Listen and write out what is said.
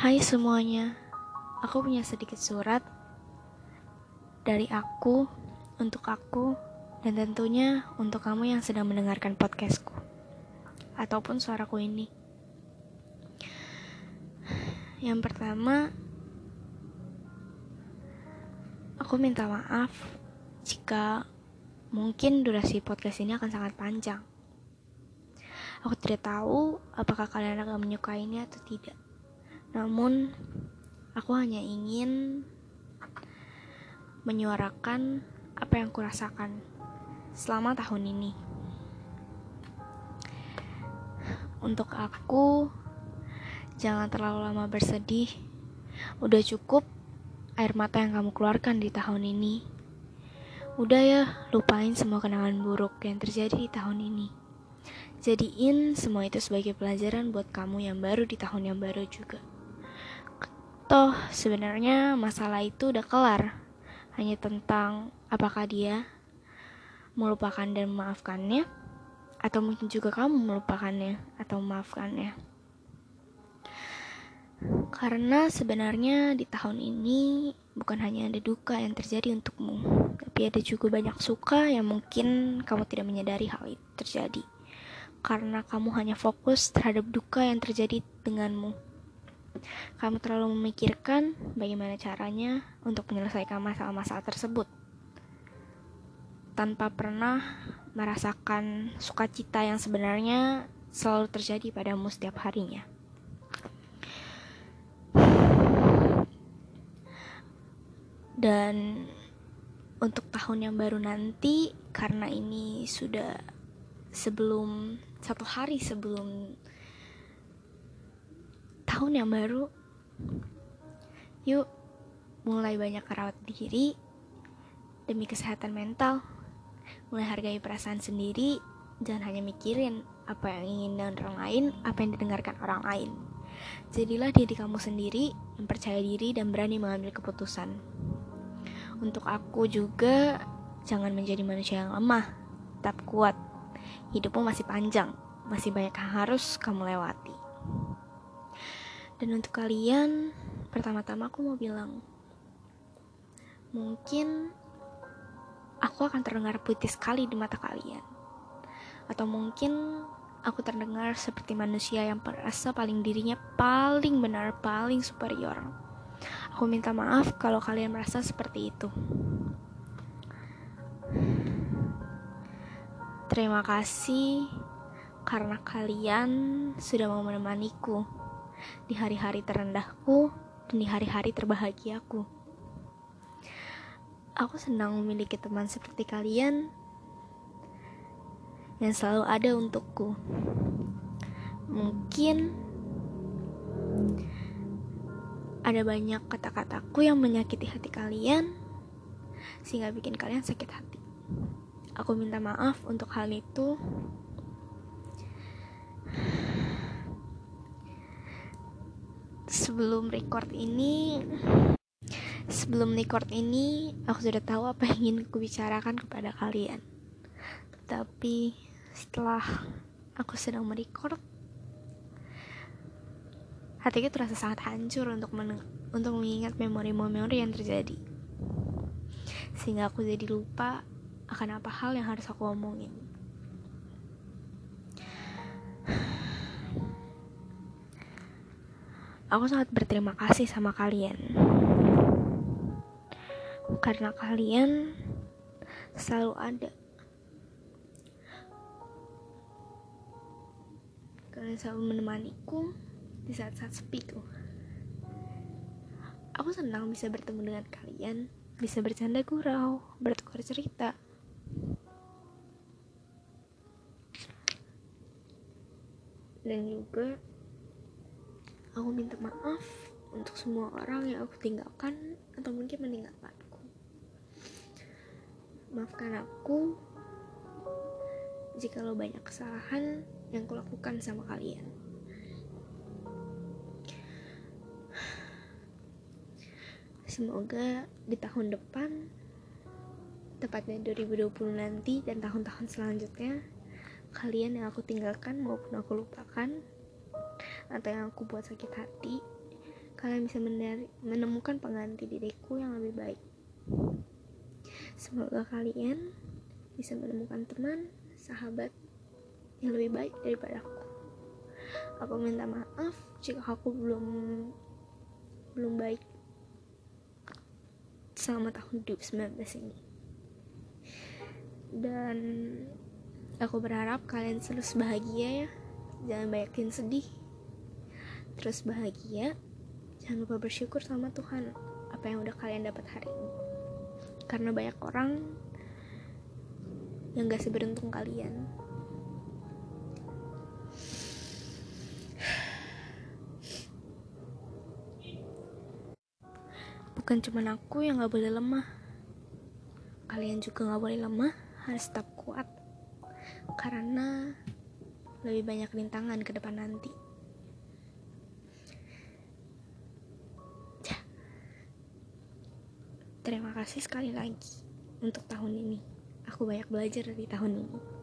Hai semuanya, aku punya sedikit surat dari aku untuk aku dan tentunya untuk kamu yang sedang mendengarkan podcastku ataupun suaraku ini. Yang pertama, aku minta maaf jika mungkin durasi podcast ini akan sangat panjang. Aku tidak tahu apakah kalian akan menyukainya atau tidak. Namun, aku hanya ingin menyuarakan apa yang kurasakan selama tahun ini. Untuk aku, jangan terlalu lama bersedih. Udah cukup air mata yang kamu keluarkan di tahun ini. Udah ya, lupain semua kenangan buruk yang terjadi di tahun ini. Jadiin semua itu sebagai pelajaran buat kamu yang baru di tahun yang baru juga. Toh, sebenarnya masalah itu udah kelar. Hanya tentang apakah dia melupakan dan memaafkannya, atau mungkin juga kamu melupakannya atau memaafkannya. Karena sebenarnya di tahun ini bukan hanya ada duka yang terjadi untukmu, tapi ada juga banyak suka yang mungkin kamu tidak menyadari hal itu terjadi karena kamu hanya fokus terhadap duka yang terjadi denganmu. Kamu terlalu memikirkan bagaimana caranya untuk menyelesaikan masalah-masalah tersebut tanpa pernah merasakan sukacita yang sebenarnya selalu terjadi padamu setiap harinya. Dan untuk tahun yang baru nanti, karena ini sudah sebelum satu hari sebelum tahun yang baru. Yuk mulai banyak rawat diri demi kesehatan mental mulai hargai perasaan sendiri jangan hanya mikirin apa yang ingin orang lain apa yang didengarkan orang lain. Jadilah diri kamu sendiri yang percaya diri dan berani mengambil keputusan. Untuk aku juga jangan menjadi manusia yang lemah tetap kuat. Hidupmu masih panjang, masih banyak yang harus kamu lewati. Dan untuk kalian, pertama-tama aku mau bilang, mungkin aku akan terdengar putih sekali di mata kalian. Atau mungkin aku terdengar seperti manusia yang merasa paling dirinya paling benar, paling superior. Aku minta maaf kalau kalian merasa seperti itu. Terima kasih karena kalian sudah mau menemaniku di hari-hari terendahku dan di hari-hari terbahagiaku. Aku senang memiliki teman seperti kalian yang selalu ada untukku. Mungkin ada banyak kata-kataku yang menyakiti hati kalian sehingga bikin kalian sakit hati. Aku minta maaf untuk hal itu. Sebelum record ini, sebelum record ini, aku sudah tahu apa yang ingin aku bicarakan kepada kalian. Tapi setelah aku sedang merecord, hatiku terasa sangat hancur untuk untuk mengingat memori-memori yang terjadi. Sehingga aku jadi lupa akan apa hal yang harus aku omongin. Aku sangat berterima kasih sama kalian. Karena kalian selalu ada. Kalian selalu menemaniku di saat-saat sepi tuh. Aku senang bisa bertemu dengan kalian, bisa bercanda gurau, bertukar cerita. dan juga aku minta maaf untuk semua orang yang aku tinggalkan atau mungkin meninggalkanku maafkan aku jika lo banyak kesalahan yang kulakukan sama kalian. Semoga di tahun depan tepatnya 2020 nanti dan tahun-tahun selanjutnya kalian yang aku tinggalkan maupun aku lupakan atau yang aku buat sakit hati kalian bisa menemukan pengganti diriku yang lebih baik. Semoga kalian bisa menemukan teman, sahabat yang lebih baik daripada aku. Aku minta maaf jika aku belum belum baik selama tahun 2019 ini. Dan aku berharap kalian selalu bahagia ya. Jangan banyakin sedih. Terus bahagia. Jangan lupa bersyukur sama Tuhan apa yang udah kalian dapat hari ini. Karena banyak orang yang gak seberuntung kalian. Bukan cuma aku yang gak boleh lemah. Kalian juga gak boleh lemah, harus tetap kuat. Karena lebih banyak rintangan ke depan nanti. Terima kasih sekali lagi untuk tahun ini. Aku banyak belajar dari tahun ini.